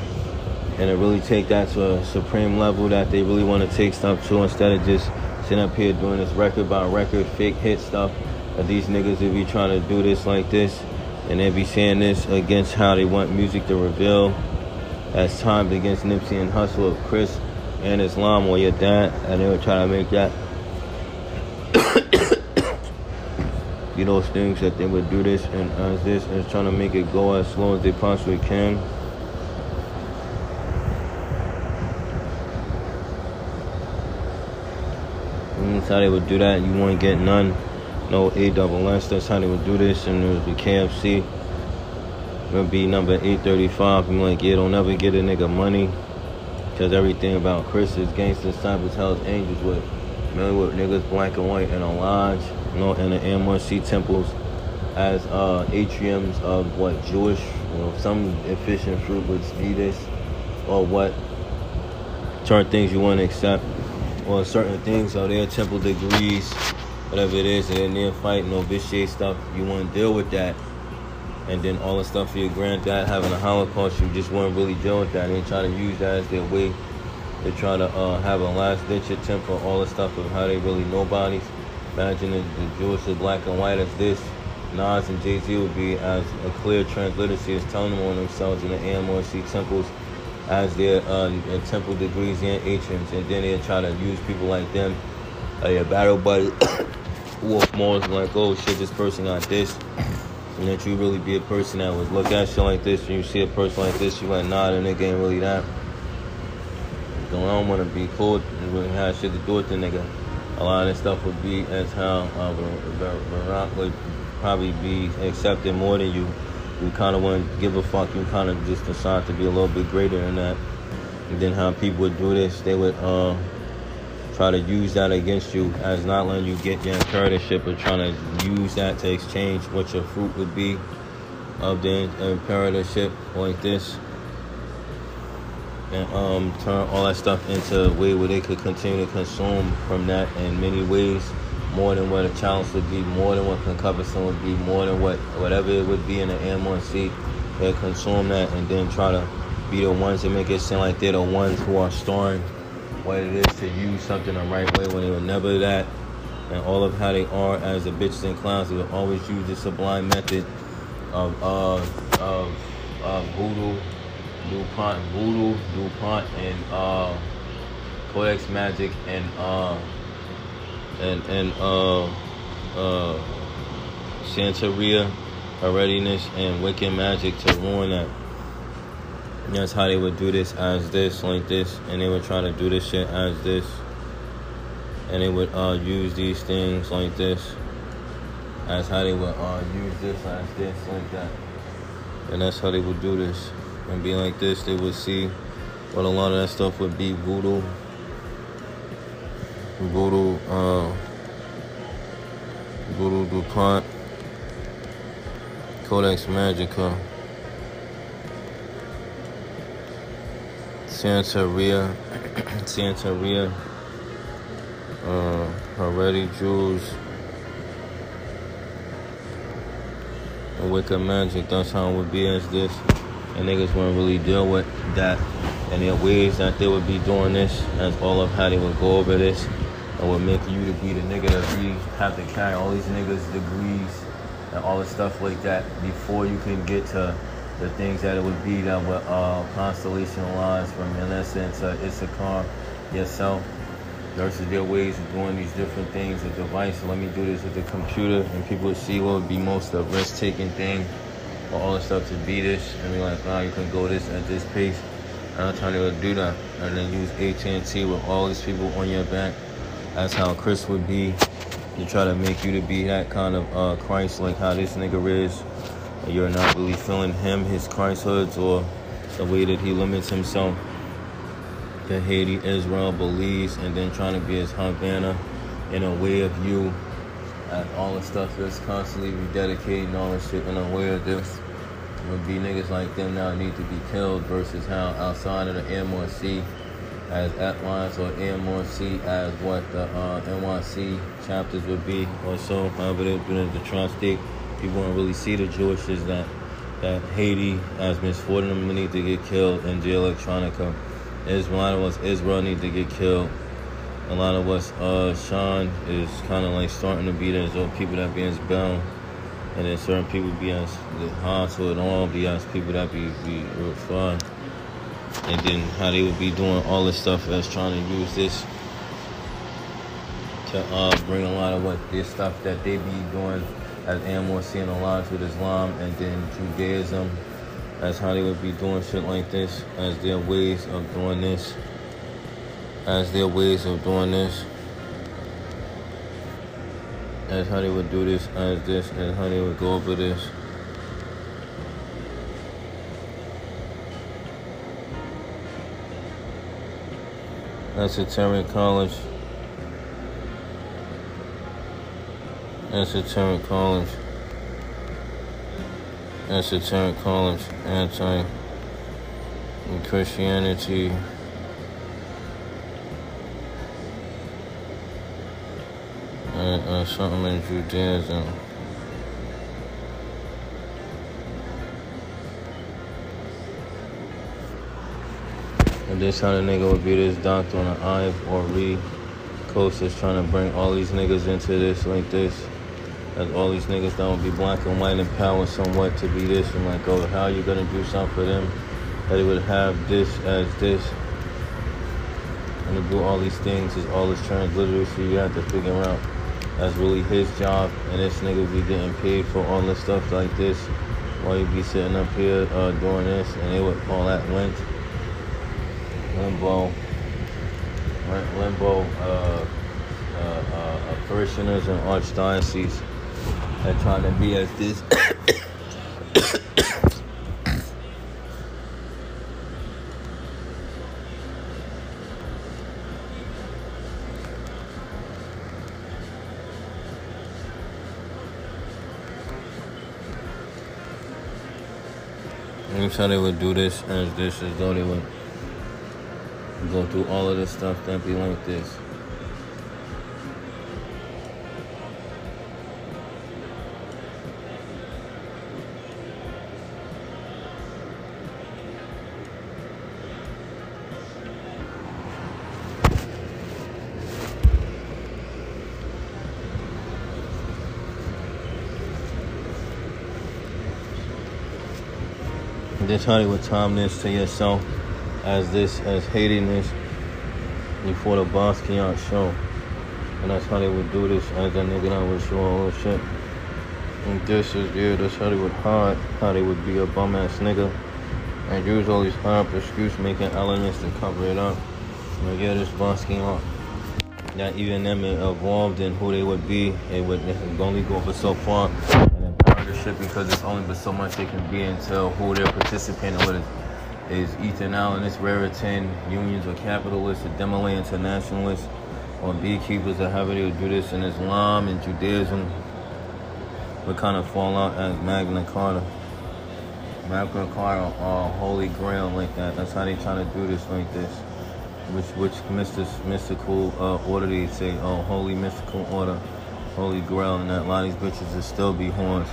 and to really take that to a supreme level that they really want to take stuff to instead of just sitting up here doing this record by record fake hit stuff. That these niggas would be trying to do this like this, and they be saying this against how they want music to reveal, as timed against Nipsey and Hussle of Chris and Islam or your dad, and they were trying to make that. *coughs* you know, things that they would do this and as this and trying to make it go as slow as they possibly can. And that's how they would do that. You won't get none. No A double S. That's how they would do this. And there's the KFC. It'll be number 835. I'm like, yeah, don't ever get a nigga money. Cause everything about Chris is gangsters, cyber tells angels with million with niggas black and white in a lodge, you know, in the M1C temples as uh, atriums of what Jewish, you know, some efficient fruit would be this, or what certain things you want to accept, or certain things are their temple degrees, whatever it is, and they're near fighting or vitiate stuff. You want to deal with that and then all the stuff for your granddad having a Holocaust, you just weren't really deal with that. They try to use that as their way to try to uh, have a last ditch attempt for all the stuff of how they really nobodies. Imagine the, the Jewish the black and white as this. Nas and Jay Z would be as a clear transliteracy as telling them on themselves in the AMORC temples as their uh, temple degrees and atriums, and then they're trying to use people like them, uh, your battle buddy, *coughs* Wolf Morris, like, oh shit, this person got this and that you really be a person that would look at shit like this, and you see a person like this, you like, nah, the nigga ain't really that. I don't want to be cool and really have shit to do with the nigga. A lot of this stuff would be as how uh, Barack would probably be accepted more than you. You kind of to give a fuck. You kind of just decide to be a little bit greater than that. And then how people would do this, they would uh, try to use that against you as not letting you get your imperatorship or trying to use that to exchange what your fruit would be of the imperatorship like this and um, turn all that stuff into a way where they could continue to consume from that in many ways more than what a challenge would be more than what concupiscence would be more than what whatever it would be in the M1C they consume that and then try to be the ones that make it seem like they're the ones who are storing what it is to use something the right way when they were never that. And all of how they are as the bitches and clowns, they would always use the sublime method of uh of uh, voodoo, DuPont, voodoo, DuPont, and uh, Codex Magic, and uh, and and uh, uh, Santeria, Readiness, and Wicca Magic to ruin that. That's how they would do this as this, like this, and they would try to do this shit as this. And they would uh, use these things like this. That's how they would uh, use this as this, like that. And that's how they would do this. And be like this, they would see what a lot of that stuff would be voodoo. Voodoo, uh, voodoo DuPont, Codex Magica. Santeria, *clears throat* Santeria, uh, Haredi Jews, and Magic. That's how it would be as this. And niggas wouldn't really deal with that and their ways that they would be doing this, as all of how they would go over this, and would make you to be the nigga that be have to carry all these niggas' degrees and all the stuff like that before you can get to the things that it would be that were uh, constellation lines from Melissa to Issachar yourself versus their ways of doing these different things, a device. Let me do this with the computer, and people would see what would be most of the risk-taking thing for all the stuff to be this, and be like, oh, you can go this at this pace. And I'm trying to do that, and then use AT&T with all these people on your back. That's how Chris would be to try to make you to be that kind of uh, Christ, like how this nigga is. You're not really feeling him, his Christhoods, or the way that he limits himself to Haiti, Israel, Belize, and then trying to be his Havana in a way of you. And all the stuff that's constantly rededicating all this shit in a way of this. Would be niggas like them now need to be killed versus how outside of the NYC as lines or NYC as what the uh, NYC chapters would be or so, however they're doing the tri-state people don't really see the Jewishes that that Haiti as Miss Fordham need to get killed and the Electronica. Is a lot of us Israel need to get killed. A lot of us uh Sean is kinda like starting to be there so people that be as bound and then certain people be as to it all be as people that be be real fun. And then how they would be doing all this stuff as trying to use this to uh, bring a lot of what this stuff that they be doing as animals seeing a with Islam and then Judaism as how they would be doing shit like this as their ways of doing this as their ways of doing this. As how they would do this as this as how they would go over this That's Esoteric College. Esoteric College. Esoteric College. Anti Christianity. And uh, something in Judaism. And this how the nigga would be this doctor on an Ivory Coast is trying to bring all these niggas into this like this. As all these niggas would be black and white in power somewhat to be this and like, oh, how you gonna do something for them? That he would have this as this. And to do all these things is all this transliteration you have to figure out. That's really his job. And this nigga be getting paid for all this stuff like this. While you be sitting up here uh, doing this and they would call that length limbo, limbo uh, uh, uh, parishioners and archdiocese that trying to be as this. Anytime they would do this as this as though they would go through all of this stuff that be like this. This honey with time this to yourself as this as hating this before the Basquiat show. And that's how they would do this as that nigga that would show all this shit. And this is yeah, that's how they would hide, how they would be a bum ass nigga. And use all these hard excuse making elements to cover it up. Like yeah, this Basquiat. Not even them involved in who they would be. It would only go for so far. And then shit because it's only but so much they can be until who they're participating with is Ethan Allen, it's Raritan, unions or capitalists, or Demolay internationalists, or beekeepers, or however they do this in Islam and Judaism, would kind of fall out as Magna Carta. Magna Carta, uh, Holy Grail, like that. That's how they trying to do this like this. Which, which mystical, mystical uh, order they say, oh, Holy Mystical Order, Holy Grail, and that a lot of these bitches will still be horns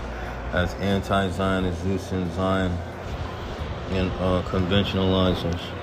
as anti-Zionists, Zeus and Zion, and uh, conventional license.